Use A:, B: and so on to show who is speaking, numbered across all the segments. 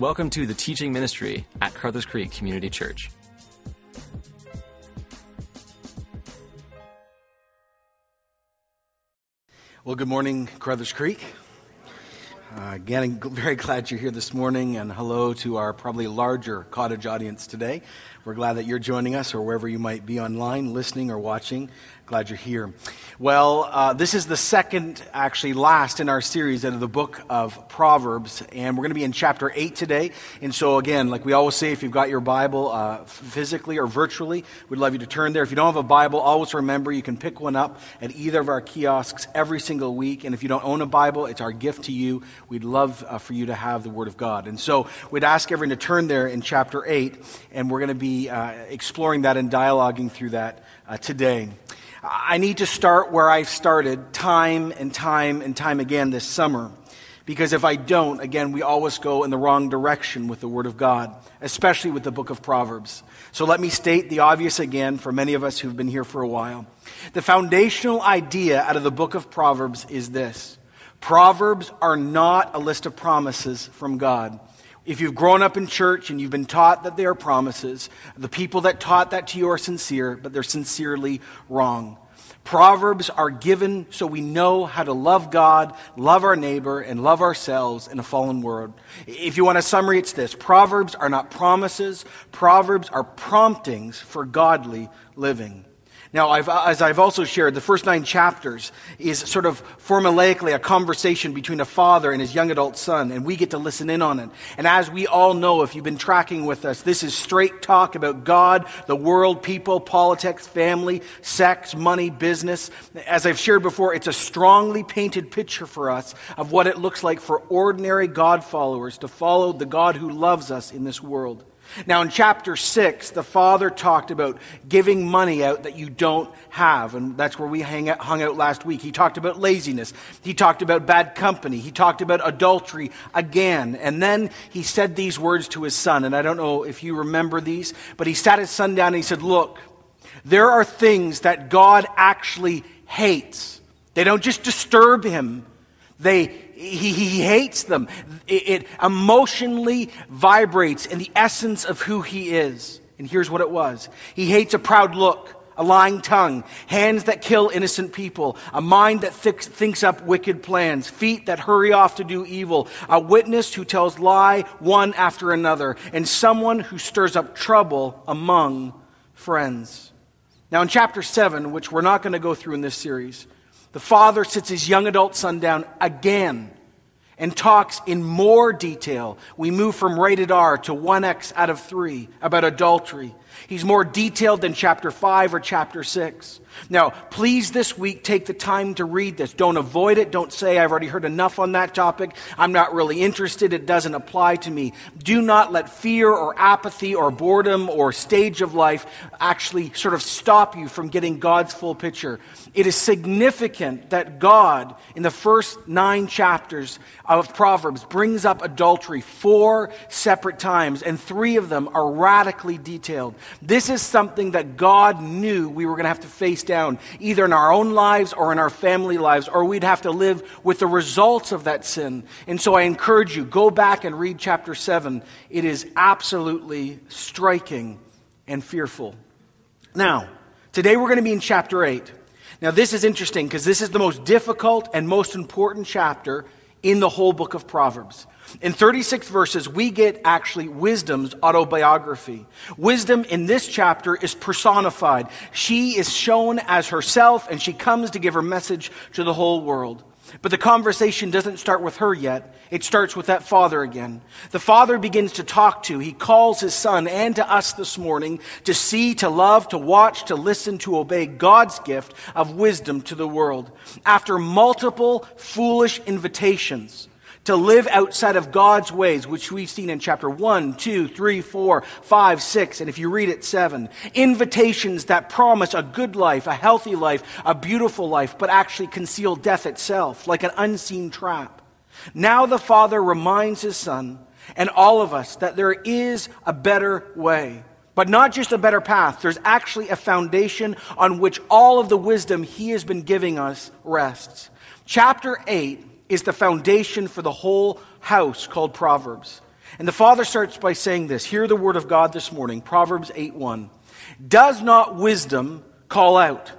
A: Welcome to the teaching ministry at Carruthers Creek Community Church.
B: Well, good morning, Carruthers Creek. Uh, again, I'm very glad you're here this morning, and hello to our probably larger cottage audience today. We're glad that you're joining us, or wherever you might be online, listening or watching. Glad you're here. Well, uh, this is the second, actually last in our series out of the book of Proverbs, and we're going to be in chapter 8 today. And so, again, like we always say, if you've got your Bible uh, physically or virtually, we'd love you to turn there. If you don't have a Bible, always remember you can pick one up at either of our kiosks every single week. And if you don't own a Bible, it's our gift to you. We'd love uh, for you to have the Word of God. And so, we'd ask everyone to turn there in chapter 8, and we're going to be uh, exploring that and dialoguing through that uh, today. I need to start where I've started time and time and time again this summer. Because if I don't, again, we always go in the wrong direction with the Word of God, especially with the book of Proverbs. So let me state the obvious again for many of us who've been here for a while. The foundational idea out of the book of Proverbs is this Proverbs are not a list of promises from God. If you've grown up in church and you've been taught that they are promises, the people that taught that to you are sincere, but they're sincerely wrong. Proverbs are given so we know how to love God, love our neighbor, and love ourselves in a fallen world. If you want a summary, it's this Proverbs are not promises, Proverbs are promptings for godly living. Now, I've, uh, as I've also shared, the first nine chapters is sort of formulaically a conversation between a father and his young adult son, and we get to listen in on it. And as we all know, if you've been tracking with us, this is straight talk about God, the world, people, politics, family, sex, money, business. As I've shared before, it's a strongly painted picture for us of what it looks like for ordinary God followers to follow the God who loves us in this world. Now, in chapter 6, the father talked about giving money out that you don't have. And that's where we out, hung out last week. He talked about laziness. He talked about bad company. He talked about adultery again. And then he said these words to his son. And I don't know if you remember these, but he sat his son down and he said, Look, there are things that God actually hates. They don't just disturb him, they he, he hates them. It, it emotionally vibrates in the essence of who he is. And here's what it was He hates a proud look, a lying tongue, hands that kill innocent people, a mind that th- thinks up wicked plans, feet that hurry off to do evil, a witness who tells lie one after another, and someone who stirs up trouble among friends. Now, in chapter 7, which we're not going to go through in this series, the father sits his young adult son down again and talks in more detail. We move from rated R to 1X out of 3 about adultery. He's more detailed than chapter 5 or chapter 6. Now, please this week take the time to read this. Don't avoid it. Don't say, I've already heard enough on that topic. I'm not really interested. It doesn't apply to me. Do not let fear or apathy or boredom or stage of life actually sort of stop you from getting God's full picture. It is significant that God, in the first nine chapters of Proverbs, brings up adultery four separate times, and three of them are radically detailed. This is something that God knew we were going to have to face down, either in our own lives or in our family lives, or we'd have to live with the results of that sin. And so I encourage you, go back and read chapter 7. It is absolutely striking and fearful. Now, today we're going to be in chapter 8. Now, this is interesting because this is the most difficult and most important chapter in the whole book of Proverbs. In 36 verses, we get actually wisdom's autobiography. Wisdom in this chapter is personified. She is shown as herself, and she comes to give her message to the whole world. But the conversation doesn't start with her yet. It starts with that father again. The father begins to talk to, he calls his son and to us this morning to see, to love, to watch, to listen, to obey God's gift of wisdom to the world. After multiple foolish invitations, to live outside of God's ways, which we've seen in chapter 1, 2, 3, 4, 5, 6, and if you read it, 7. Invitations that promise a good life, a healthy life, a beautiful life, but actually conceal death itself, like an unseen trap. Now the Father reminds his Son and all of us that there is a better way. But not just a better path, there's actually a foundation on which all of the wisdom he has been giving us rests. Chapter 8 is the foundation for the whole house called Proverbs. And the Father starts by saying this. Hear the word of God this morning, Proverbs 8 1. Does not wisdom call out?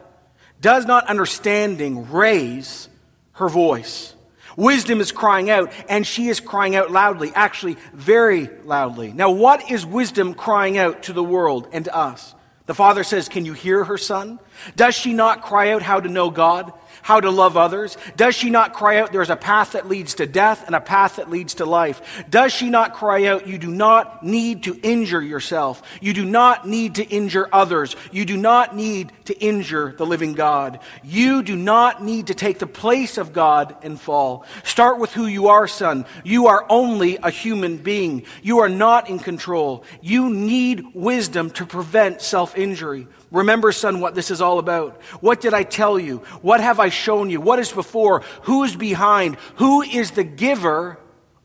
B: Does not understanding raise her voice? Wisdom is crying out, and she is crying out loudly, actually, very loudly. Now, what is wisdom crying out to the world and to us? The father says, Can you hear her, son? Does she not cry out how to know God? How to love others? Does she not cry out, there's a path that leads to death and a path that leads to life? Does she not cry out, you do not need to injure yourself? You do not need to injure others. You do not need to injure the living God. You do not need to take the place of God and fall. Start with who you are, son. You are only a human being. You are not in control. You need wisdom to prevent self injury. Remember, son, what this is all about. What did I tell you? What have I shown you? What is before? Who is behind? Who is the giver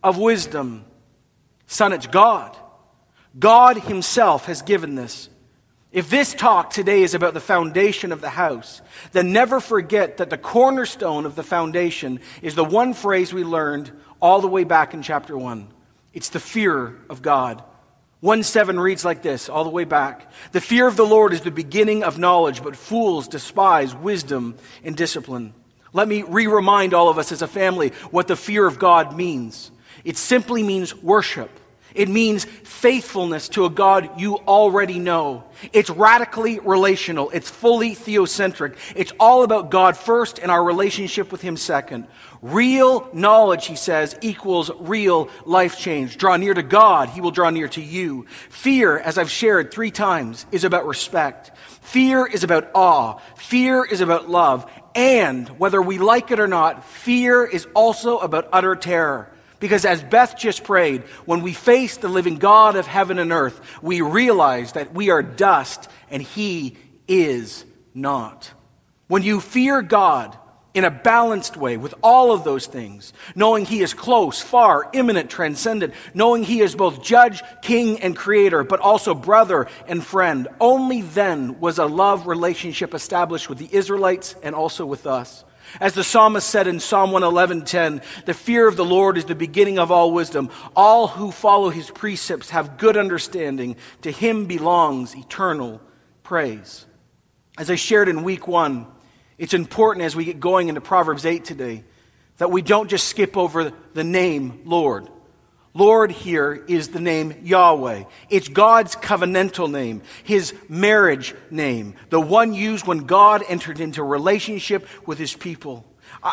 B: of wisdom? Son, it's God. God Himself has given this. If this talk today is about the foundation of the house, then never forget that the cornerstone of the foundation is the one phrase we learned all the way back in chapter 1. It's the fear of God. 1 7 reads like this, all the way back. The fear of the Lord is the beginning of knowledge, but fools despise wisdom and discipline. Let me re remind all of us as a family what the fear of God means. It simply means worship. It means faithfulness to a God you already know. It's radically relational. It's fully theocentric. It's all about God first and our relationship with Him second. Real knowledge, he says, equals real life change. Draw near to God, he will draw near to you. Fear, as I've shared three times, is about respect. Fear is about awe. Fear is about love. And whether we like it or not, fear is also about utter terror. Because as Beth just prayed, when we face the living God of heaven and earth, we realize that we are dust and he is not. When you fear God, in a balanced way with all of those things, knowing He is close, far, immanent, transcendent, knowing He is both judge, king, and creator, but also brother and friend. Only then was a love relationship established with the Israelites and also with us. As the psalmist said in Psalm 111:10, the fear of the Lord is the beginning of all wisdom. All who follow his precepts have good understanding. To him belongs eternal praise. As I shared in week 1, it's important as we get going into Proverbs 8 today that we don't just skip over the name Lord. Lord here is the name Yahweh. It's God's covenantal name, his marriage name, the one used when God entered into relationship with his people.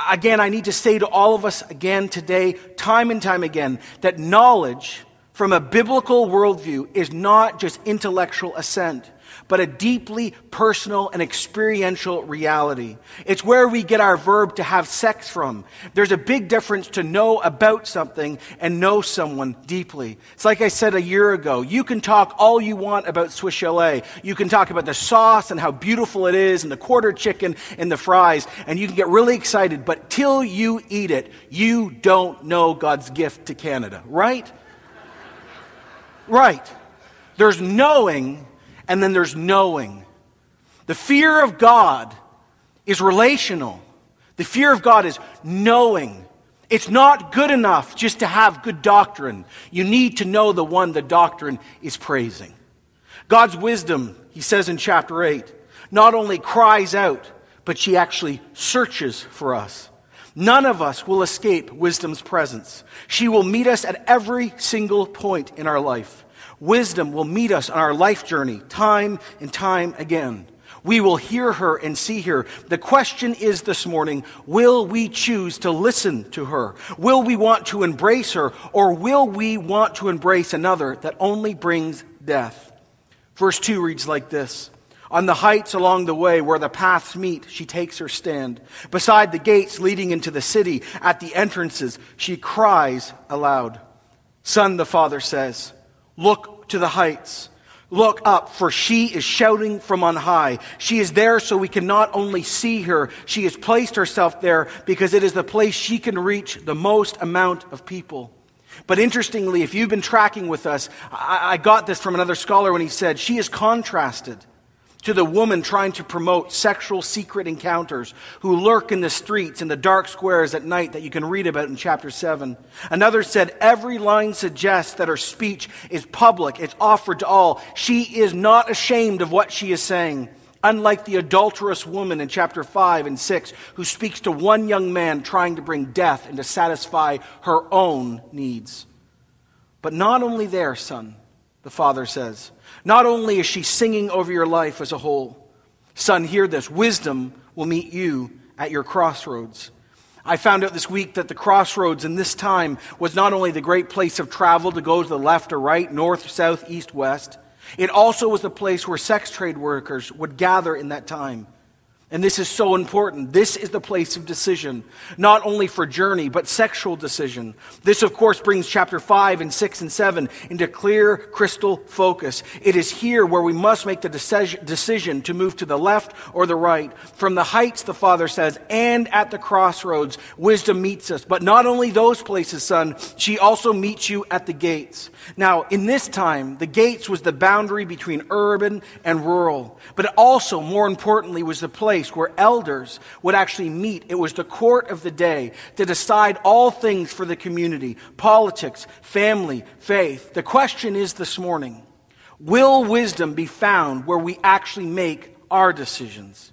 B: Again, I need to say to all of us again today, time and time again, that knowledge from a biblical worldview is not just intellectual assent but a deeply personal and experiential reality. It's where we get our verb to have sex from. There's a big difference to know about something and know someone deeply. It's like I said a year ago. You can talk all you want about Swiss chalet. You can talk about the sauce and how beautiful it is and the quarter chicken and the fries, and you can get really excited, but till you eat it, you don't know God's gift to Canada, right? Right. There's knowing and then there's knowing. The fear of God is relational. The fear of God is knowing. It's not good enough just to have good doctrine. You need to know the one the doctrine is praising. God's wisdom, he says in chapter 8, not only cries out, but she actually searches for us. None of us will escape wisdom's presence. She will meet us at every single point in our life. Wisdom will meet us on our life journey time and time again. We will hear her and see her. The question is this morning will we choose to listen to her? Will we want to embrace her? Or will we want to embrace another that only brings death? Verse 2 reads like this On the heights along the way where the paths meet, she takes her stand. Beside the gates leading into the city, at the entrances, she cries aloud. Son, the father says, Look to the heights. Look up, for she is shouting from on high. She is there so we can not only see her, she has placed herself there because it is the place she can reach the most amount of people. But interestingly, if you've been tracking with us, I, got this from another scholar when he said, she is contrasted. To the woman trying to promote sexual secret encounters who lurk in the streets and the dark squares at night that you can read about in chapter 7. Another said, Every line suggests that her speech is public, it's offered to all. She is not ashamed of what she is saying. Unlike the adulterous woman in chapter 5 and 6, who speaks to one young man trying to bring death and to satisfy her own needs. But not only there, son, the father says. Not only is she singing over your life as a whole, son, hear this wisdom will meet you at your crossroads. I found out this week that the crossroads in this time was not only the great place of travel to go to the left or right, north, south, east, west, it also was the place where sex trade workers would gather in that time. And this is so important. This is the place of decision, not only for journey, but sexual decision. This, of course, brings chapter 5 and 6 and 7 into clear, crystal focus. It is here where we must make the decision to move to the left or the right. From the heights, the Father says, and at the crossroads, wisdom meets us. But not only those places, son, she also meets you at the gates. Now, in this time, the gates was the boundary between urban and rural, but it also, more importantly, was the place place where elders would actually meet. It was the court of the day to decide all things for the community politics, family, faith. The question is this morning will wisdom be found where we actually make our decisions?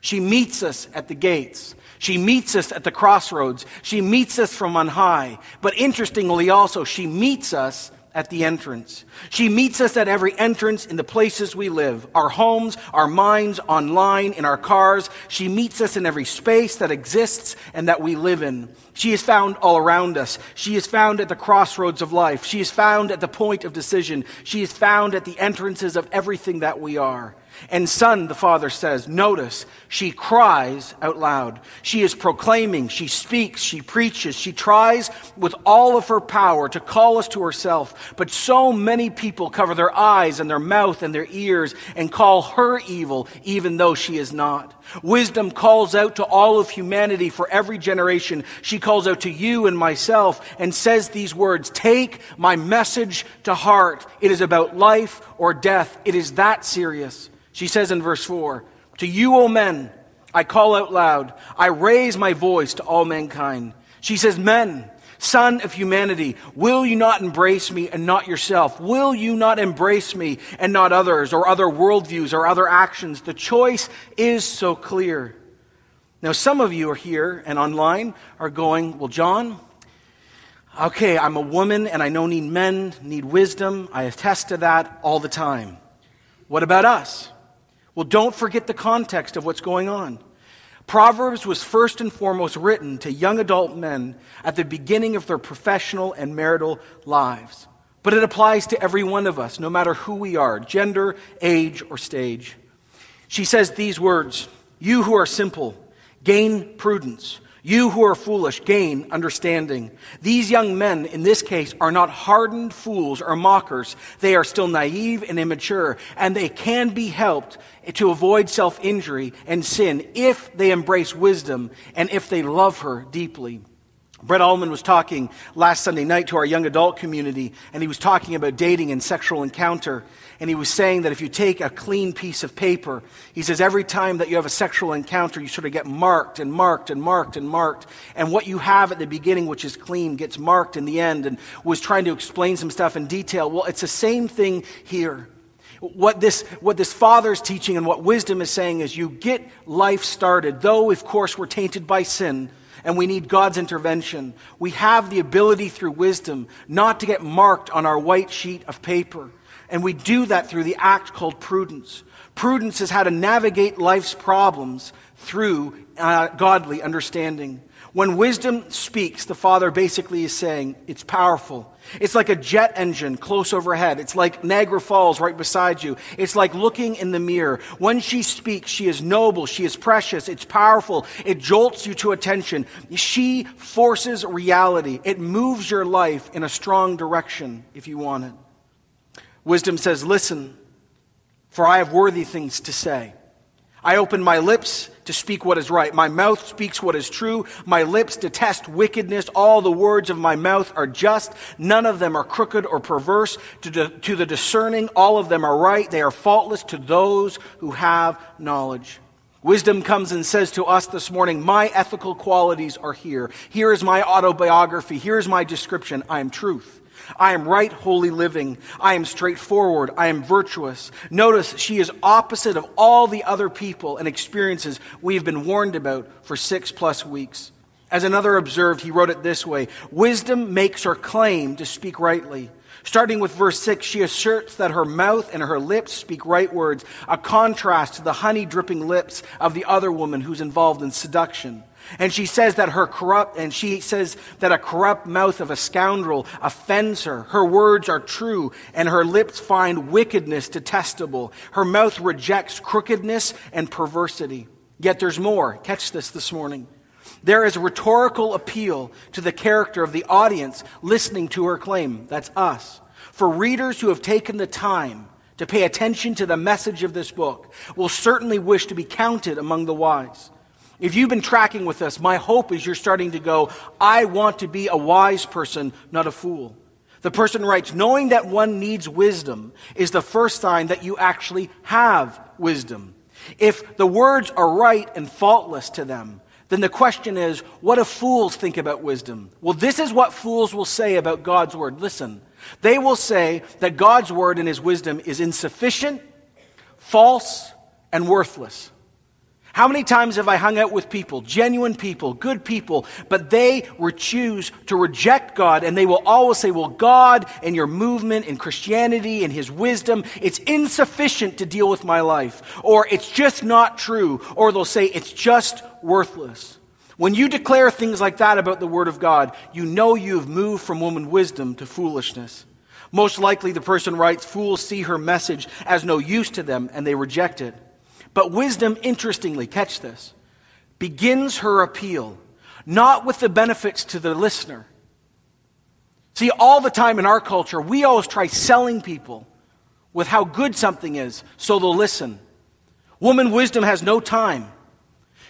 B: She meets us at the gates. She meets us at the crossroads. She meets us from on high. But interestingly, also, she meets us at the entrance. She meets us at every entrance in the places we live our homes, our minds, online, in our cars. She meets us in every space that exists and that we live in. She is found all around us. She is found at the crossroads of life. She is found at the point of decision. She is found at the entrances of everything that we are. And son, the father says, notice, she cries out loud. She is proclaiming, she speaks, she preaches, she tries with all of her power to call us to herself. But so many people cover their eyes and their mouth and their ears and call her evil, even though she is not. Wisdom calls out to all of humanity for every generation. She calls out to you and myself and says these words Take my message to heart. It is about life or death. It is that serious. She says in verse 4 To you, O men, I call out loud, I raise my voice to all mankind. She says, Men, Son of humanity, will you not embrace me and not yourself? Will you not embrace me and not others or other worldviews or other actions? The choice is so clear. Now, some of you are here and online are going, Well, John, okay, I'm a woman and I know need men, need wisdom. I attest to that all the time. What about us? Well, don't forget the context of what's going on. Proverbs was first and foremost written to young adult men at the beginning of their professional and marital lives. But it applies to every one of us, no matter who we are, gender, age, or stage. She says these words You who are simple, gain prudence. You who are foolish, gain understanding. These young men, in this case, are not hardened fools or mockers. They are still naive and immature, and they can be helped to avoid self injury and sin if they embrace wisdom and if they love her deeply. Brett Allman was talking last Sunday night to our young adult community, and he was talking about dating and sexual encounter. And he was saying that if you take a clean piece of paper, he says every time that you have a sexual encounter, you sort of get marked and marked and marked and marked. And what you have at the beginning, which is clean, gets marked in the end, and was trying to explain some stuff in detail. Well, it's the same thing here. What this, what this father's teaching and what wisdom is saying is you get life started, though, of course, we're tainted by sin and we need God's intervention. We have the ability through wisdom not to get marked on our white sheet of paper. And we do that through the act called prudence. Prudence is how to navigate life's problems through uh, godly understanding. When wisdom speaks, the Father basically is saying it's powerful. It's like a jet engine close overhead. It's like Niagara Falls right beside you. It's like looking in the mirror. When she speaks, she is noble. She is precious. It's powerful. It jolts you to attention. She forces reality. It moves your life in a strong direction if you want it. Wisdom says, Listen, for I have worthy things to say. I open my lips to speak what is right. My mouth speaks what is true. My lips detest wickedness. All the words of my mouth are just. None of them are crooked or perverse. To, the, to the discerning, all of them are right. They are faultless to those who have knowledge. Wisdom comes and says to us this morning, My ethical qualities are here. Here is my autobiography. Here is my description. I am truth. I am right, holy living. I am straightforward. I am virtuous. Notice she is opposite of all the other people and experiences we have been warned about for six plus weeks. As another observed, he wrote it this way Wisdom makes her claim to speak rightly. Starting with verse 6, she asserts that her mouth and her lips speak right words, a contrast to the honey dripping lips of the other woman who's involved in seduction. And she says that her corrupt, and she says that a corrupt mouth of a scoundrel offends her. Her words are true, and her lips find wickedness detestable. Her mouth rejects crookedness and perversity. Yet there's more. Catch this this morning. There is a rhetorical appeal to the character of the audience listening to her claim. That's us. For readers who have taken the time to pay attention to the message of this book will certainly wish to be counted among the wise. If you've been tracking with us, my hope is you're starting to go, I want to be a wise person, not a fool. The person writes, knowing that one needs wisdom is the first sign that you actually have wisdom. If the words are right and faultless to them, then the question is, what do fools think about wisdom? Well, this is what fools will say about God's word. Listen, they will say that God's word and his wisdom is insufficient, false, and worthless. How many times have I hung out with people, genuine people, good people, but they choose to reject God and they will always say, well, God and your movement and Christianity and his wisdom, it's insufficient to deal with my life. Or it's just not true. Or they'll say, it's just worthless. When you declare things like that about the Word of God, you know you have moved from woman wisdom to foolishness. Most likely, the person writes, Fools see her message as no use to them and they reject it. But wisdom, interestingly, catch this, begins her appeal not with the benefits to the listener. See, all the time in our culture, we always try selling people with how good something is so they'll listen. Woman wisdom has no time.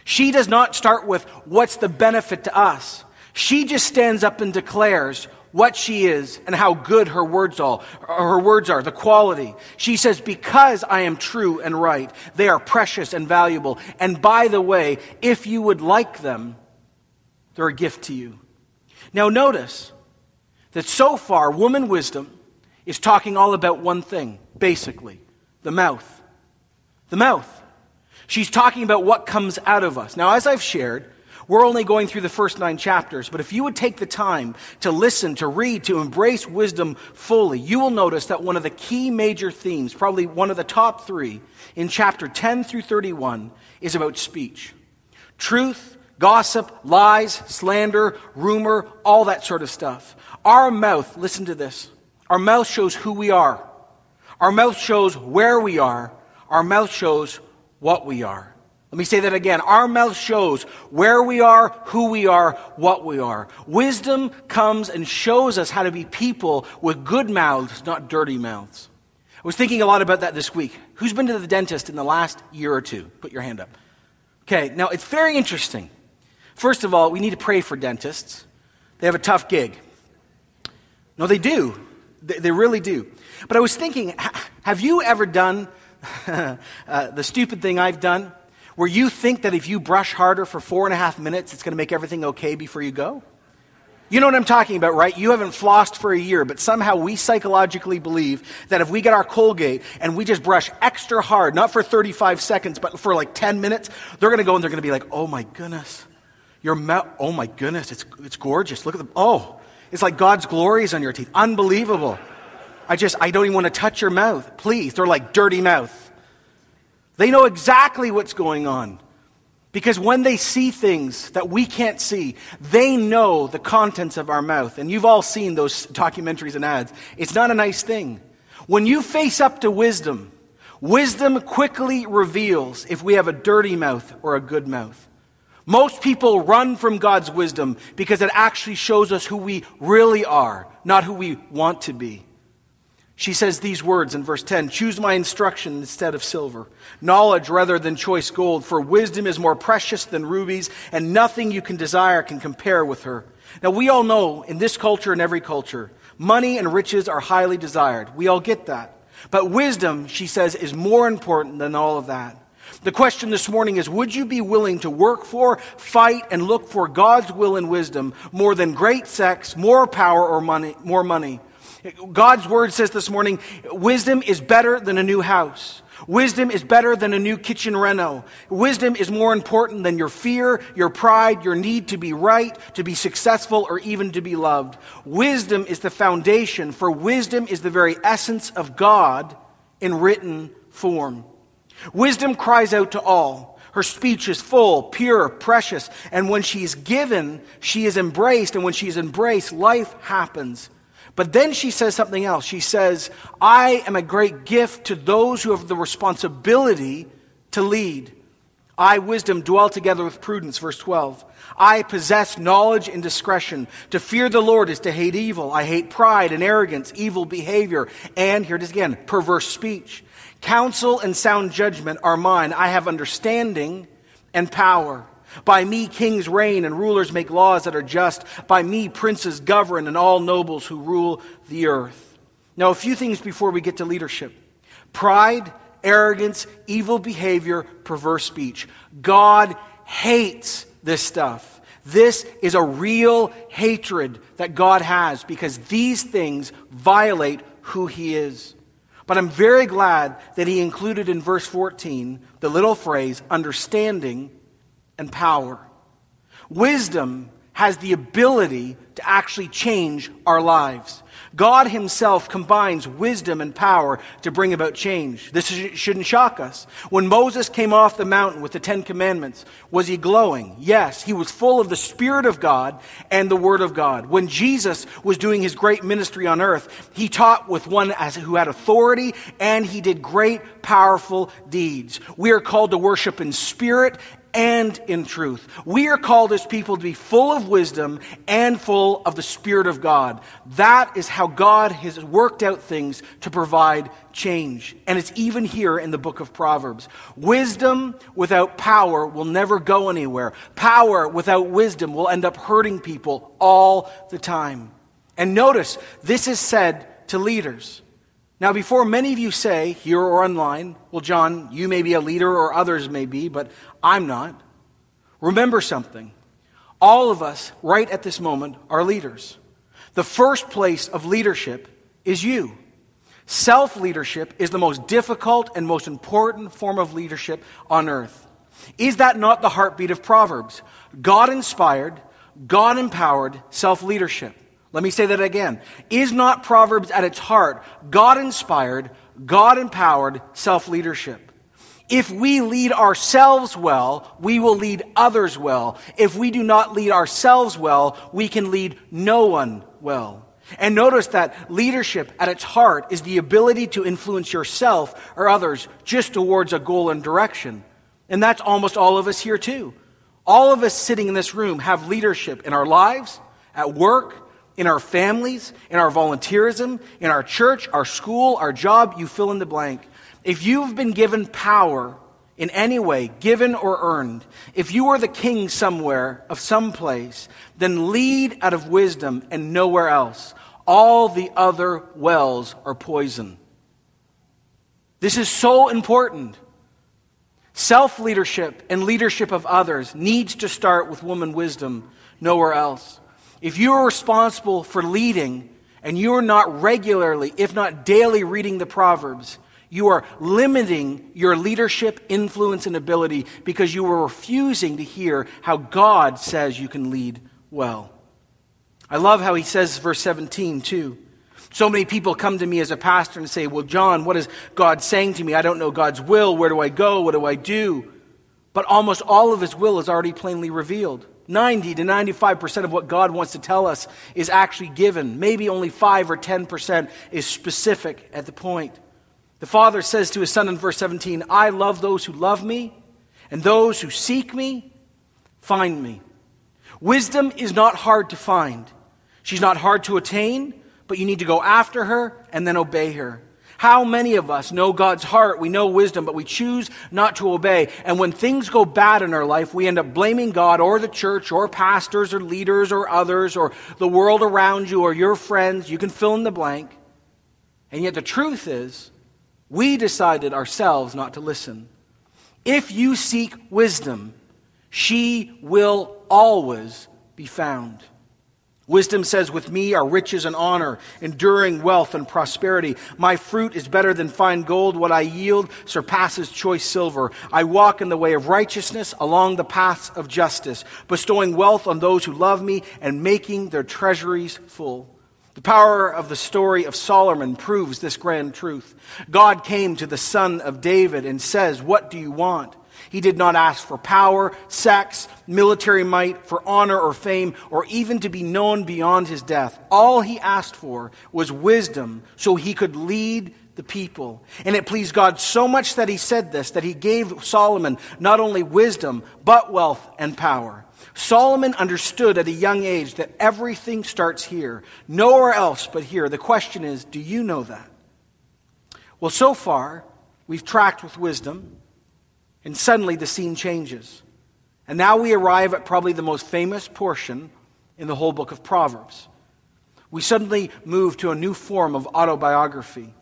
B: She does not start with what's the benefit to us. She just stands up and declares what she is and how good her words are, her words are, the quality. She says, because I am true and right, they are precious and valuable. And by the way, if you would like them, they're a gift to you. Now notice that so far, woman wisdom is talking all about one thing, basically, the mouth. The mouth. She's talking about what comes out of us. Now, as I've shared, we're only going through the first nine chapters, but if you would take the time to listen, to read, to embrace wisdom fully, you will notice that one of the key major themes, probably one of the top three, in chapter 10 through 31, is about speech. Truth, gossip, lies, slander, rumor, all that sort of stuff. Our mouth, listen to this, our mouth shows who we are. Our mouth shows where we are. Our mouth shows what we are. Let me say that again. Our mouth shows where we are, who we are, what we are. Wisdom comes and shows us how to be people with good mouths, not dirty mouths. I was thinking a lot about that this week. Who's been to the dentist in the last year or two? Put your hand up. Okay, now it's very interesting. First of all, we need to pray for dentists. They have a tough gig. No, they do. They, they really do. But I was thinking, have you ever done uh, the stupid thing I've done? Where you think that if you brush harder for four and a half minutes, it's going to make everything okay before you go? You know what I'm talking about, right? You haven't flossed for a year, but somehow we psychologically believe that if we get our Colgate and we just brush extra hard, not for 35 seconds, but for like 10 minutes, they're going to go and they're going to be like, oh my goodness, your mouth, oh my goodness, it's, it's gorgeous. Look at the, oh, it's like God's glory is on your teeth. Unbelievable. I just, I don't even want to touch your mouth. Please. They're like dirty mouth. They know exactly what's going on. Because when they see things that we can't see, they know the contents of our mouth. And you've all seen those documentaries and ads. It's not a nice thing. When you face up to wisdom, wisdom quickly reveals if we have a dirty mouth or a good mouth. Most people run from God's wisdom because it actually shows us who we really are, not who we want to be. She says these words in verse 10 Choose my instruction instead of silver, knowledge rather than choice gold, for wisdom is more precious than rubies, and nothing you can desire can compare with her. Now, we all know in this culture and every culture, money and riches are highly desired. We all get that. But wisdom, she says, is more important than all of that. The question this morning is Would you be willing to work for, fight, and look for God's will and wisdom more than great sex, more power, or money, more money? God's word says this morning wisdom is better than a new house. Wisdom is better than a new kitchen reno. Wisdom is more important than your fear, your pride, your need to be right, to be successful, or even to be loved. Wisdom is the foundation, for wisdom is the very essence of God in written form. Wisdom cries out to all. Her speech is full, pure, precious, and when she is given, she is embraced, and when she is embraced, life happens. But then she says something else. She says, I am a great gift to those who have the responsibility to lead. I, wisdom, dwell together with prudence, verse 12. I possess knowledge and discretion. To fear the Lord is to hate evil. I hate pride and arrogance, evil behavior, and, here it is again, perverse speech. Counsel and sound judgment are mine. I have understanding and power. By me, kings reign and rulers make laws that are just. By me, princes govern and all nobles who rule the earth. Now, a few things before we get to leadership pride, arrogance, evil behavior, perverse speech. God hates this stuff. This is a real hatred that God has because these things violate who He is. But I'm very glad that He included in verse 14 the little phrase, understanding and power. Wisdom has the ability to actually change our lives. God Himself combines wisdom and power to bring about change. This shouldn't shock us. When Moses came off the mountain with the Ten Commandments, was he glowing? Yes, he was full of the Spirit of God and the Word of God. When Jesus was doing his great ministry on earth, he taught with one as, who had authority and he did great, powerful deeds. We are called to worship in spirit and in truth. We are called as people to be full of wisdom and full of the Spirit of God. That is how God has worked out things to provide change. And it's even here in the book of Proverbs. Wisdom without power will never go anywhere. Power without wisdom will end up hurting people all the time. And notice, this is said to leaders. Now, before many of you say, here or online, well, John, you may be a leader or others may be, but I'm not. Remember something. All of us, right at this moment, are leaders. The first place of leadership is you. Self leadership is the most difficult and most important form of leadership on earth. Is that not the heartbeat of Proverbs? God inspired, God empowered self leadership. Let me say that again. Is not Proverbs at its heart God inspired, God empowered self leadership? If we lead ourselves well, we will lead others well. If we do not lead ourselves well, we can lead no one well. And notice that leadership at its heart is the ability to influence yourself or others just towards a goal and direction. And that's almost all of us here, too. All of us sitting in this room have leadership in our lives, at work, in our families, in our volunteerism, in our church, our school, our job, you fill in the blank. If you've been given power in any way, given or earned, if you are the king somewhere of some place, then lead out of wisdom and nowhere else. All the other wells are poison. This is so important. Self leadership and leadership of others needs to start with woman wisdom, nowhere else. If you are responsible for leading and you are not regularly, if not daily, reading the Proverbs, you are limiting your leadership, influence, and ability because you are refusing to hear how God says you can lead well. I love how he says, verse 17, too. So many people come to me as a pastor and say, Well, John, what is God saying to me? I don't know God's will. Where do I go? What do I do? But almost all of his will is already plainly revealed. 90 to 95% of what God wants to tell us is actually given. Maybe only 5 or 10% is specific at the point. The Father says to his Son in verse 17, I love those who love me, and those who seek me find me. Wisdom is not hard to find. She's not hard to attain, but you need to go after her and then obey her. How many of us know God's heart? We know wisdom, but we choose not to obey. And when things go bad in our life, we end up blaming God or the church or pastors or leaders or others or the world around you or your friends. You can fill in the blank. And yet the truth is, we decided ourselves not to listen. If you seek wisdom, she will always be found. Wisdom says, With me are riches and honor, enduring wealth and prosperity. My fruit is better than fine gold. What I yield surpasses choice silver. I walk in the way of righteousness along the paths of justice, bestowing wealth on those who love me and making their treasuries full. The power of the story of Solomon proves this grand truth. God came to the son of David and says, What do you want? He did not ask for power, sex, military might, for honor or fame, or even to be known beyond his death. All he asked for was wisdom so he could lead the people. And it pleased God so much that he said this, that he gave Solomon not only wisdom, but wealth and power. Solomon understood at a young age that everything starts here, nowhere else but here. The question is, do you know that? Well, so far, we've tracked with wisdom. And suddenly the scene changes. And now we arrive at probably the most famous portion in the whole book of Proverbs. We suddenly move to a new form of autobiography.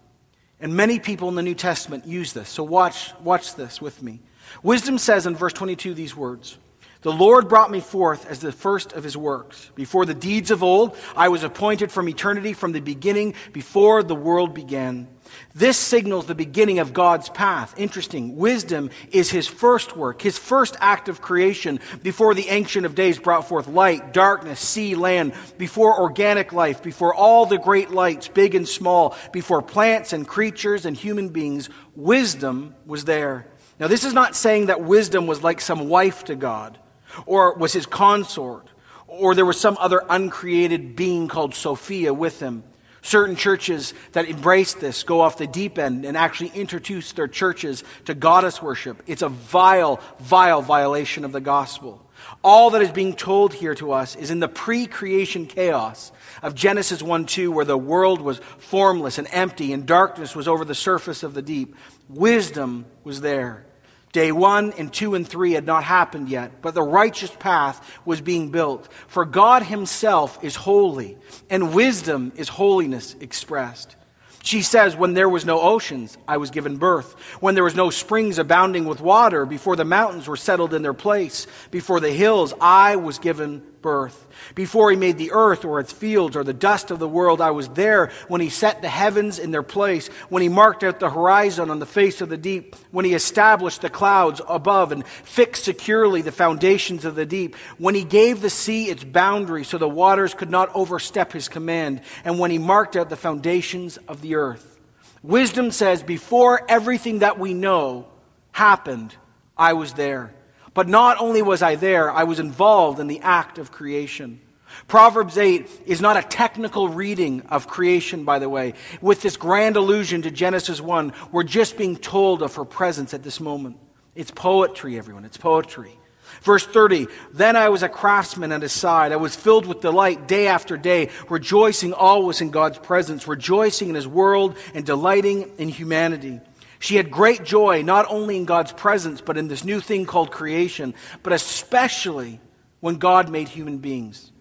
B: And many people in the New Testament use this. So watch, watch this with me. Wisdom says in verse 22 these words The Lord brought me forth as the first of his works. Before the deeds of old, I was appointed from eternity, from the beginning, before the world began. This signals the beginning of God's path. Interesting. Wisdom is his first work, his first act of creation before the Ancient of Days brought forth light, darkness, sea, land, before organic life, before all the great lights, big and small, before plants and creatures and human beings. Wisdom was there. Now, this is not saying that wisdom was like some wife to God or was his consort or there was some other uncreated being called Sophia with him. Certain churches that embrace this go off the deep end and actually introduce their churches to goddess worship. It's a vile, vile violation of the gospel. All that is being told here to us is in the pre creation chaos of Genesis 1 2, where the world was formless and empty and darkness was over the surface of the deep. Wisdom was there. Day one and two and three had not happened yet, but the righteous path was being built. For God Himself is holy, and wisdom is holiness expressed. She says, When there was no oceans, I was given birth. When there was no springs abounding with water, before the mountains were settled in their place, before the hills, I was given birth. Before he made the earth or its fields or the dust of the world, I was there. When he set the heavens in their place, when he marked out the horizon on the face of the deep, when he established the clouds above and fixed securely the foundations of the deep, when he gave the sea its boundary so the waters could not overstep his command, and when he marked out the foundations of the earth. Wisdom says, before everything that we know happened, I was there. But not only was I there, I was involved in the act of creation. Proverbs 8 is not a technical reading of creation, by the way. With this grand allusion to Genesis 1, we're just being told of her presence at this moment. It's poetry, everyone. It's poetry. Verse 30 Then I was a craftsman at his side. I was filled with delight day after day, rejoicing always in God's presence, rejoicing in his world, and delighting in humanity. She had great joy, not only in God's presence, but in this new thing called creation, but especially when God made human beings.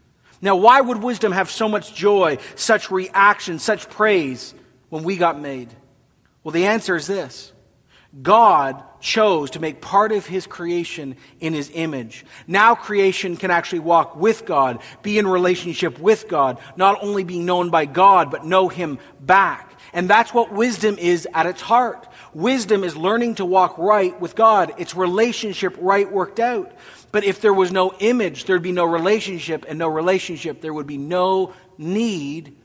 B: Now, why would wisdom have so much joy, such reaction, such praise when we got made? Well, the answer is this God chose to make part of his creation in his image. Now creation can actually walk with God, be in relationship with God, not only being known by God, but know him back. And that's what wisdom is at its heart. Wisdom is learning to walk right with God. It's relationship right worked out. But if there was no image, there'd be no relationship, and no relationship, there would be no need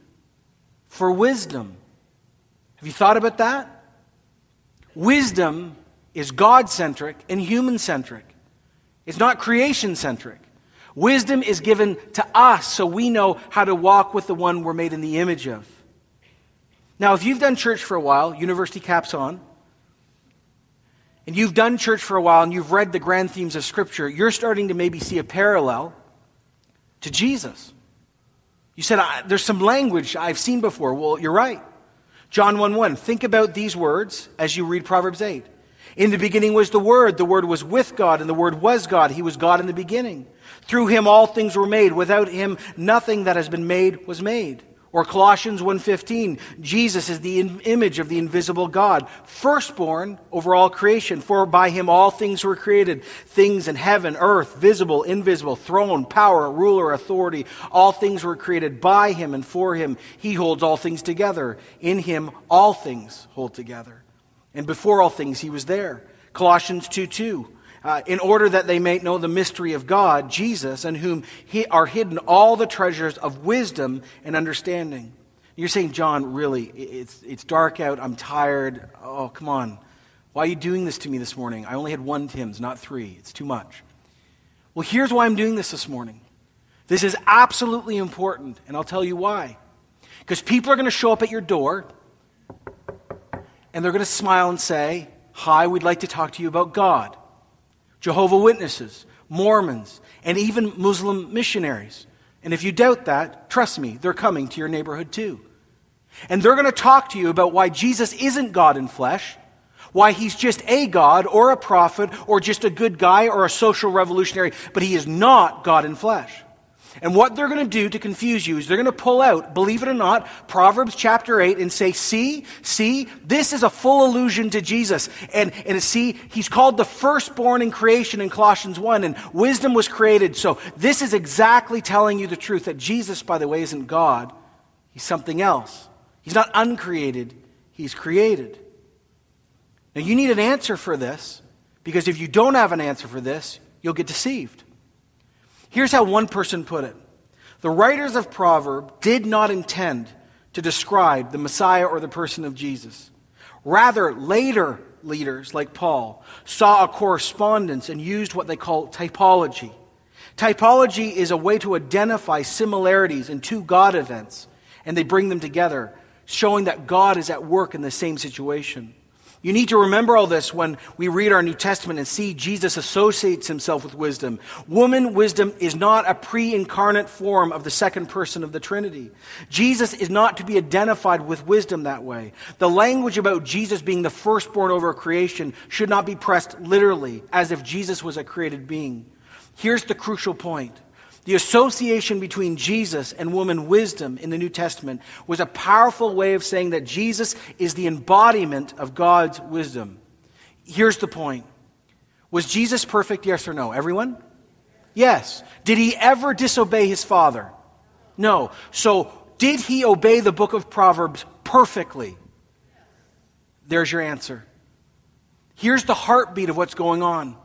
B: for wisdom. Have you thought about that? Wisdom is God centric and human centric, it's not creation centric. Wisdom is given to us so we know how to walk with the one we're made in the image of. Now, if you've done church for a while, university caps on, and you've done church for a while and you've read the grand themes of Scripture, you're starting to maybe see a parallel to Jesus. You said, There's some language I've seen before. Well, you're right. John 1 1. Think about these words as you read Proverbs 8. In the beginning was the Word. The Word was with God, and the Word was God. He was God in the beginning. Through him all things were made. Without him nothing that has been made was made. Or Colossians 1:15, Jesus is the image of the invisible God, firstborn over all creation, for by him all things were created, things in heaven, earth, visible, invisible, throne, power, ruler, authority, all things were created by him and for him. He holds all things together. In him all things hold together. And before all things he was there. Colossians 2:2 uh, in order that they may know the mystery of God, Jesus, in whom he, are hidden all the treasures of wisdom and understanding. You're saying, John, really, it's, it's dark out. I'm tired. Oh, come on. Why are you doing this to me this morning? I only had one Tim's, not three. It's too much. Well, here's why I'm doing this this morning. This is absolutely important, and I'll tell you why. Because people are going to show up at your door, and they're going to smile and say, Hi, we'd like to talk to you about God. Jehovah Witnesses, Mormons, and even Muslim missionaries. And if you doubt that, trust me, they're coming to your neighborhood too. And they're going to talk to you about why Jesus isn't God in flesh, why he's just a God or a prophet or just a good guy or a social revolutionary, but he is not God in flesh. And what they're going to do to confuse you is they're going to pull out, believe it or not, Proverbs chapter 8 and say, see, see, this is a full allusion to Jesus. And, and see, he's called the firstborn in creation in Colossians 1, and wisdom was created. So this is exactly telling you the truth that Jesus, by the way, isn't God. He's something else. He's not uncreated, he's created. Now you need an answer for this, because if you don't have an answer for this, you'll get deceived. Here's how one person put it The writers of Proverbs did not intend to describe the Messiah or the person of Jesus. Rather, later leaders like Paul saw a correspondence and used what they call typology. Typology is a way to identify similarities in two God events, and they bring them together, showing that God is at work in the same situation. You need to remember all this when we read our New Testament and see Jesus associates himself with wisdom. Woman wisdom is not a pre incarnate form of the second person of the Trinity. Jesus is not to be identified with wisdom that way. The language about Jesus being the firstborn over creation should not be pressed literally, as if Jesus was a created being. Here's the crucial point the association between Jesus and woman wisdom in the New Testament was a powerful way of saying that Jesus is the embodiment of God's wisdom. Here's the point Was Jesus perfect, yes or no? Everyone? Yes. Did he ever disobey his father? No. So, did he obey the book of Proverbs perfectly? There's your answer. Here's the heartbeat of what's going on.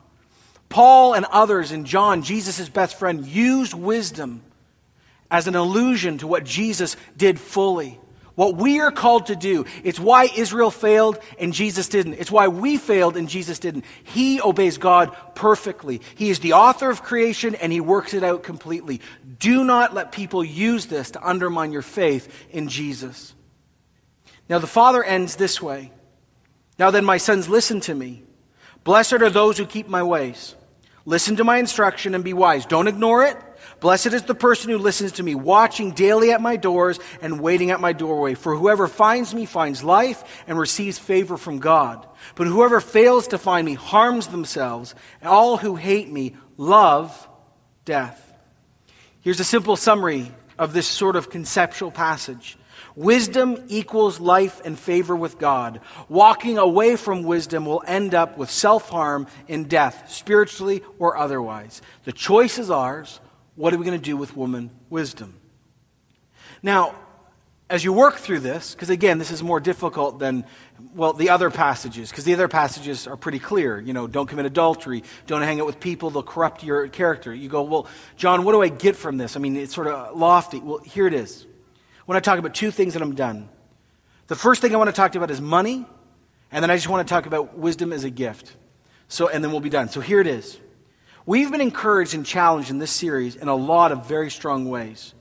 B: Paul and others and John, Jesus' best friend, used wisdom as an allusion to what Jesus did fully. What we are called to do. It's why Israel failed and Jesus didn't. It's why we failed and Jesus didn't. He obeys God perfectly. He is the author of creation and he works it out completely. Do not let people use this to undermine your faith in Jesus. Now, the Father ends this way Now then, my sons, listen to me. Blessed are those who keep my ways. Listen to my instruction and be wise. Don't ignore it. Blessed is the person who listens to me, watching daily at my doors and waiting at my doorway. For whoever finds me finds life and receives favor from God. But whoever fails to find me harms themselves. All who hate me love death. Here's a simple summary of this sort of conceptual passage. Wisdom equals life and favor with God. Walking away from wisdom will end up with self harm and death, spiritually or otherwise. The choice is ours. What are we going to do with woman wisdom? Now, as you work through this, because again, this is more difficult than, well, the other passages, because the other passages are pretty clear. You know, don't commit adultery, don't hang out with people, they'll corrupt your character. You go, well, John, what do I get from this? I mean, it's sort of lofty. Well, here it is. I want to talk about two things and I'm done. The first thing I want to talk about is money, and then I just want to talk about wisdom as a gift. So, and then we'll be done. So here it is. We've been encouraged and challenged in this series in a lot of very strong ways.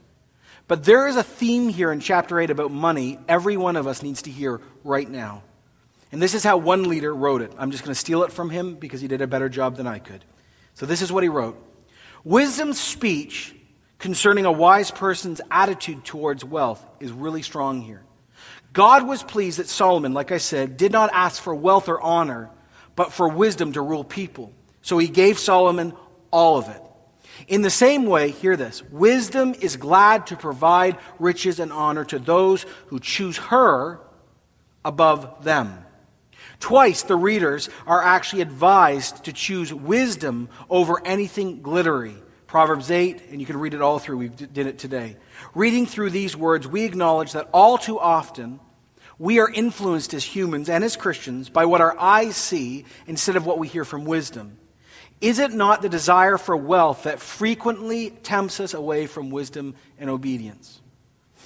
B: But there is a theme here in chapter 8 about money every one of us needs to hear right now. And this is how one leader wrote it. I'm just going to steal it from him because he did a better job than I could. So this is what he wrote Wisdom's speech concerning a wise person's attitude towards wealth is really strong here. God was pleased that Solomon, like I said, did not ask for wealth or honor, but for wisdom to rule people. So he gave Solomon all of it. In the same way, hear this wisdom is glad to provide riches and honor to those who choose her above them. Twice the readers are actually advised to choose wisdom over anything glittery. Proverbs 8, and you can read it all through. We did it today. Reading through these words, we acknowledge that all too often we are influenced as humans and as Christians by what our eyes see instead of what we hear from wisdom. Is it not the desire for wealth that frequently tempts us away from wisdom and obedience?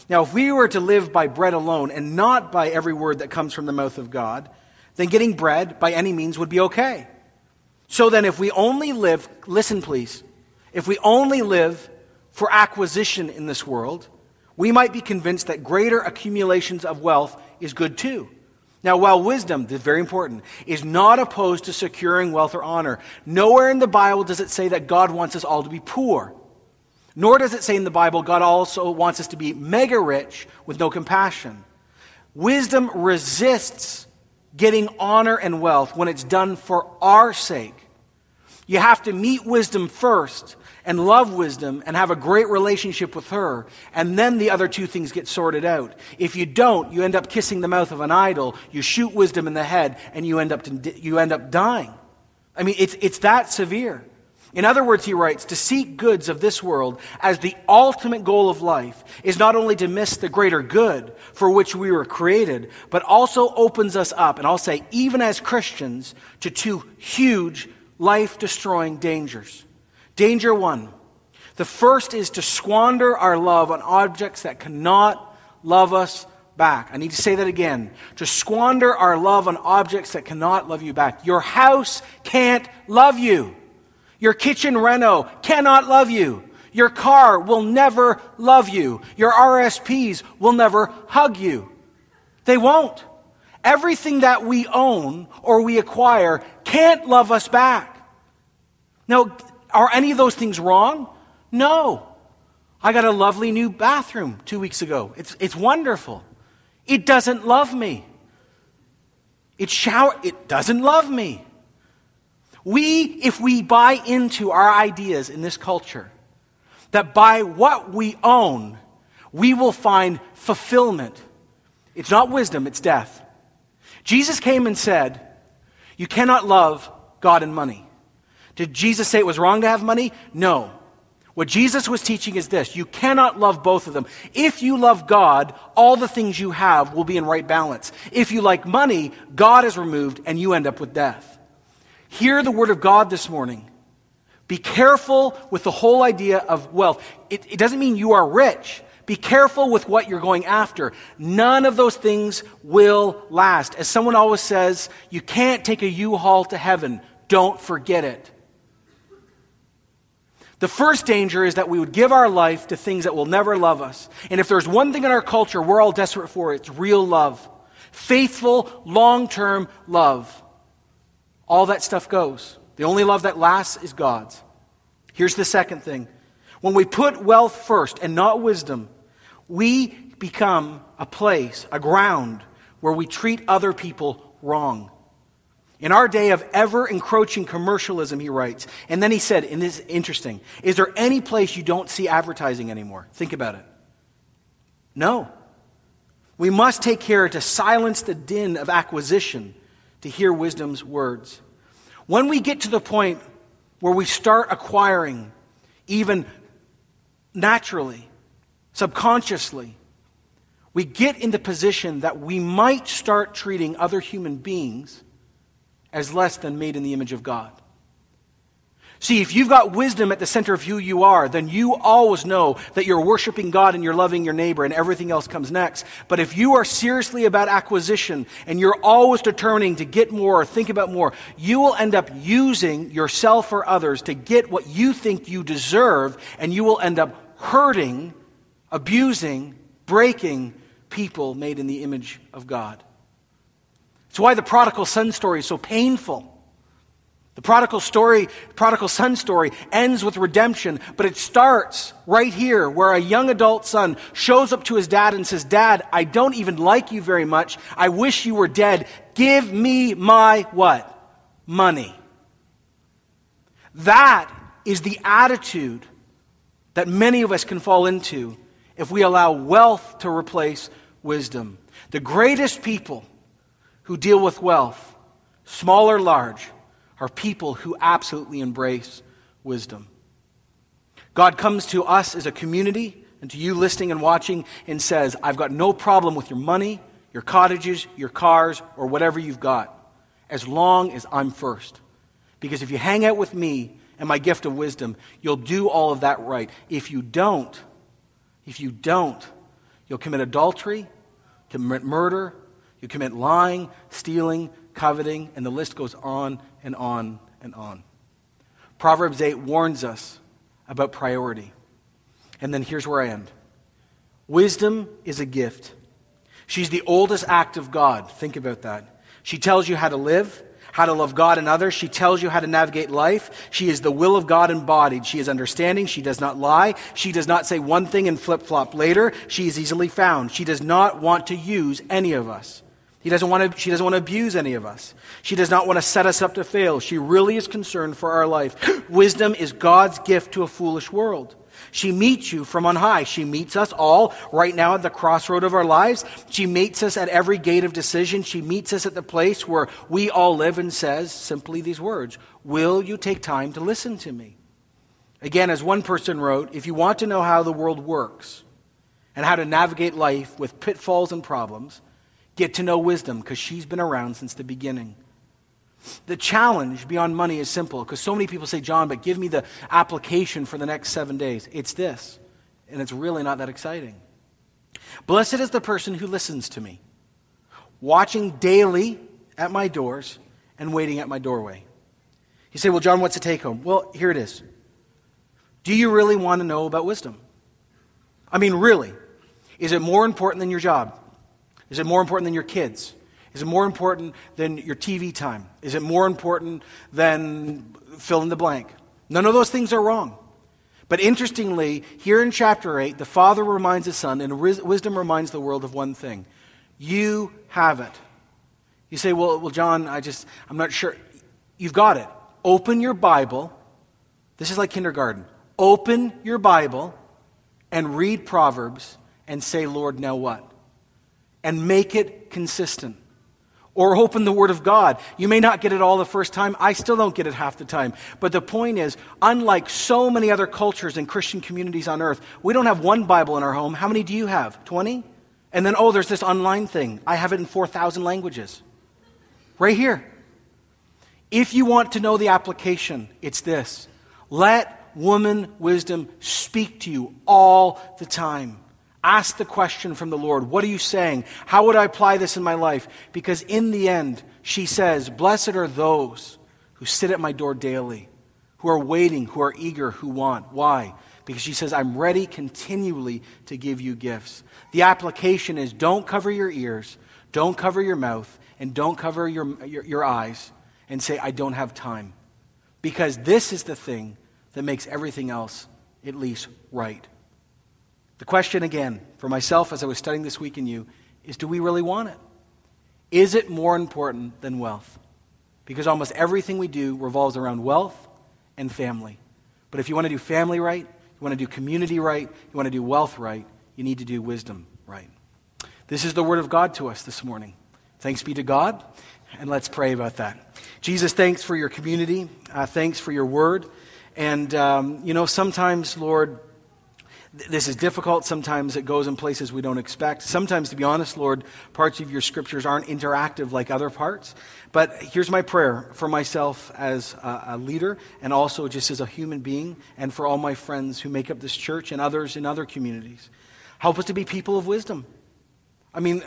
B: Now, if we were to live by bread alone and not by every word that comes from the mouth of God, then getting bread by any means would be okay. So then, if we only live, listen please, if we only live for acquisition in this world, we might be convinced that greater accumulations of wealth is good too. Now, while wisdom, this is very important, is not opposed to securing wealth or honor, nowhere in the Bible does it say that God wants us all to be poor. Nor does it say in the Bible God also wants us to be mega rich with no compassion. Wisdom resists getting honor and wealth when it's done for our sake. You have to meet wisdom first and love wisdom and have a great relationship with her, and then the other two things get sorted out. If you don't, you end up kissing the mouth of an idol, you shoot wisdom in the head, and you end up, you end up dying. I mean, it's, it's that severe. In other words, he writes, to seek goods of this world as the ultimate goal of life is not only to miss the greater good for which we were created, but also opens us up, and I'll say, even as Christians, to two huge life destroying dangers. Danger one the first is to squander our love on objects that cannot love us back. I need to say that again. To squander our love on objects that cannot love you back. Your house can't love you. Your kitchen reno cannot love you. Your car will never love you. Your RSPs will never hug you. They won't. Everything that we own or we acquire can't love us back. Now, are any of those things wrong? No. I got a lovely new bathroom two weeks ago. It's, it's wonderful. It doesn't love me. It shower it doesn't love me. We, if we buy into our ideas in this culture, that by what we own, we will find fulfillment. It's not wisdom, it's death. Jesus came and said, You cannot love God and money. Did Jesus say it was wrong to have money? No. What Jesus was teaching is this you cannot love both of them. If you love God, all the things you have will be in right balance. If you like money, God is removed and you end up with death. Hear the word of God this morning. Be careful with the whole idea of wealth. It, it doesn't mean you are rich. Be careful with what you're going after. None of those things will last. As someone always says, you can't take a U-Haul to heaven. Don't forget it. The first danger is that we would give our life to things that will never love us. And if there's one thing in our culture we're all desperate for, it's real love. Faithful, long term love. All that stuff goes. The only love that lasts is God's. Here's the second thing when we put wealth first and not wisdom, we become a place, a ground, where we treat other people wrong. In our day of ever encroaching commercialism, he writes, and then he said, and this is interesting, is there any place you don't see advertising anymore? Think about it. No. We must take care to silence the din of acquisition to hear wisdom's words. When we get to the point where we start acquiring, even naturally, subconsciously, we get in the position that we might start treating other human beings as less than made in the image of God. See, if you've got wisdom at the center of who you are, then you always know that you're worshiping God and you're loving your neighbor and everything else comes next. But if you are seriously about acquisition and you're always determining to get more or think about more, you will end up using yourself or others to get what you think you deserve and you will end up hurting, abusing, breaking people made in the image of God. It's why the prodigal son story is so painful. The prodigal story, prodigal son story ends with redemption, but it starts right here where a young adult son shows up to his dad and says, Dad, I don't even like you very much. I wish you were dead. Give me my what? Money. That is the attitude that many of us can fall into if we allow wealth to replace wisdom. The greatest people who deal with wealth, small or large, are people who absolutely embrace wisdom. God comes to us as a community and to you listening and watching and says, I've got no problem with your money, your cottages, your cars, or whatever you've got, as long as I'm first. Because if you hang out with me and my gift of wisdom, you'll do all of that right. If you don't, if you don't, you'll commit adultery, commit murder, you commit lying, stealing, coveting, and the list goes on and on and on. Proverbs 8 warns us about priority. And then here's where I end Wisdom is a gift. She's the oldest act of God. Think about that. She tells you how to live, how to love God and others. She tells you how to navigate life. She is the will of God embodied. She is understanding. She does not lie. She does not say one thing and flip flop later. She is easily found. She does not want to use any of us. He doesn't want to, she doesn't want to abuse any of us. She does not want to set us up to fail. She really is concerned for our life. Wisdom is God's gift to a foolish world. She meets you from on high. She meets us all right now at the crossroad of our lives. She meets us at every gate of decision. She meets us at the place where we all live and says simply these words Will you take time to listen to me? Again, as one person wrote, if you want to know how the world works and how to navigate life with pitfalls and problems, Get to know wisdom because she's been around since the beginning. The challenge beyond money is simple because so many people say, John, but give me the application for the next seven days. It's this, and it's really not that exciting. Blessed is the person who listens to me, watching daily at my doors and waiting at my doorway. You say, Well, John, what's the take home? Well, here it is. Do you really want to know about wisdom? I mean, really. Is it more important than your job? Is it more important than your kids? Is it more important than your TV time? Is it more important than fill in the blank? None of those things are wrong. But interestingly, here in chapter 8, the Father reminds the Son, and wisdom reminds the world of one thing you have it. You say, well, well, John, I just, I'm not sure. You've got it. Open your Bible. This is like kindergarten. Open your Bible and read Proverbs and say, Lord, now what? And make it consistent. Or open the Word of God. You may not get it all the first time. I still don't get it half the time. But the point is, unlike so many other cultures and Christian communities on earth, we don't have one Bible in our home. How many do you have? 20? And then, oh, there's this online thing. I have it in 4,000 languages. Right here. If you want to know the application, it's this let woman wisdom speak to you all the time. Ask the question from the Lord What are you saying? How would I apply this in my life? Because in the end, she says, Blessed are those who sit at my door daily, who are waiting, who are eager, who want. Why? Because she says, I'm ready continually to give you gifts. The application is don't cover your ears, don't cover your mouth, and don't cover your, your, your eyes and say, I don't have time. Because this is the thing that makes everything else at least right. The question again, for myself as I was studying this week in you, is do we really want it? Is it more important than wealth? Because almost everything we do revolves around wealth and family. But if you want to do family right, you want to do community right, you want to do wealth right, you need to do wisdom right. This is the word of God to us this morning. Thanks be to God, and let's pray about that. Jesus, thanks for your community. Uh, thanks for your word. And, um, you know, sometimes, Lord, this is difficult. Sometimes it goes in places we don't expect. Sometimes, to be honest, Lord, parts of your scriptures aren't interactive like other parts. But here's my prayer for myself as a, leader and also just as a human being and for all my friends who make up this church and others in other communities. Help us to be people of wisdom. I mean,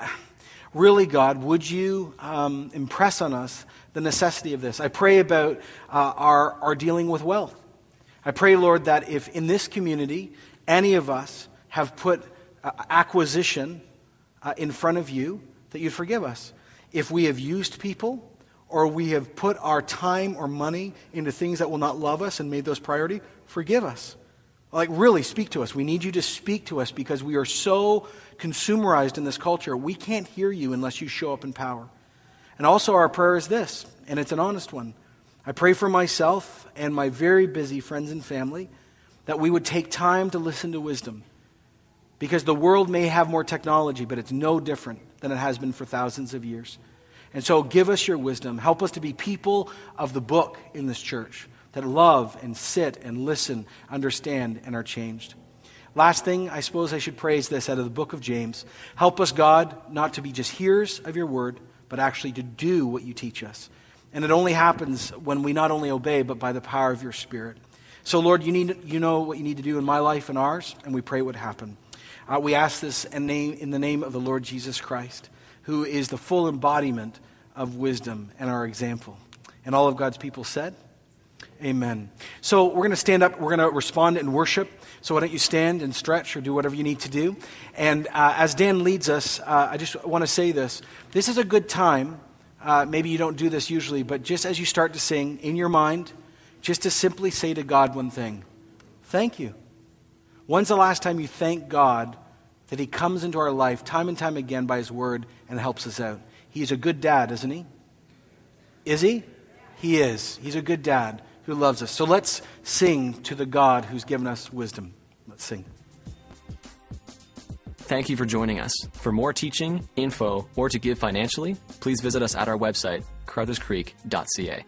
B: really, God, would you um, impress on us the necessity of this? I pray about uh, our, our dealing with wealth. I pray, Lord, that if in this community, any of us have put uh, acquisition uh, in front of you, that you'd forgive us. If we have used people or we have put our time or money into things that will not love us and made those priority, forgive us. Like, really, speak to us. We need you to speak to us because we are so consumerized in this culture. We can't hear you unless you show up in power. And also, our prayer is this, and it's an honest one. I pray for myself and my very busy friends and family that we would take time to listen to wisdom. Because the world may have more technology, but it's no different than it has been for thousands of years. And so, give us your wisdom. Help us to be people of the book in this church that love and sit and listen, understand, and are changed. Last thing, I suppose I should praise this out of the book of James. Help us, God, not to be just hearers of your word, but actually to do what you teach us. And it only happens when we not only obey, but by the power of your Spirit. So, Lord, you, need, you know what you need to do in my life and ours, and we pray it would happen. Uh, we ask this in, name, in the name of the Lord Jesus Christ, who is the full embodiment of wisdom and our example. And all of God's people said, Amen. So we're going to stand up. We're going to respond in worship. So why don't you stand and stretch or do whatever you need to do? And uh, as Dan leads us, uh, I just want to say this. This is a good time. Uh, maybe you don't do this usually, but just as you start to sing in your mind, just to simply say to God one thing Thank you. When's the last time you thank God that He comes into our life time and time again by His word and helps us out? He's a good dad, isn't He? Is He? He is. He's a good dad who loves us. So let's sing to the God who's given us wisdom. Let's sing.
A: Thank you for joining us. For more teaching, info, or to give financially, please visit us at our website, carrutherscreek.ca.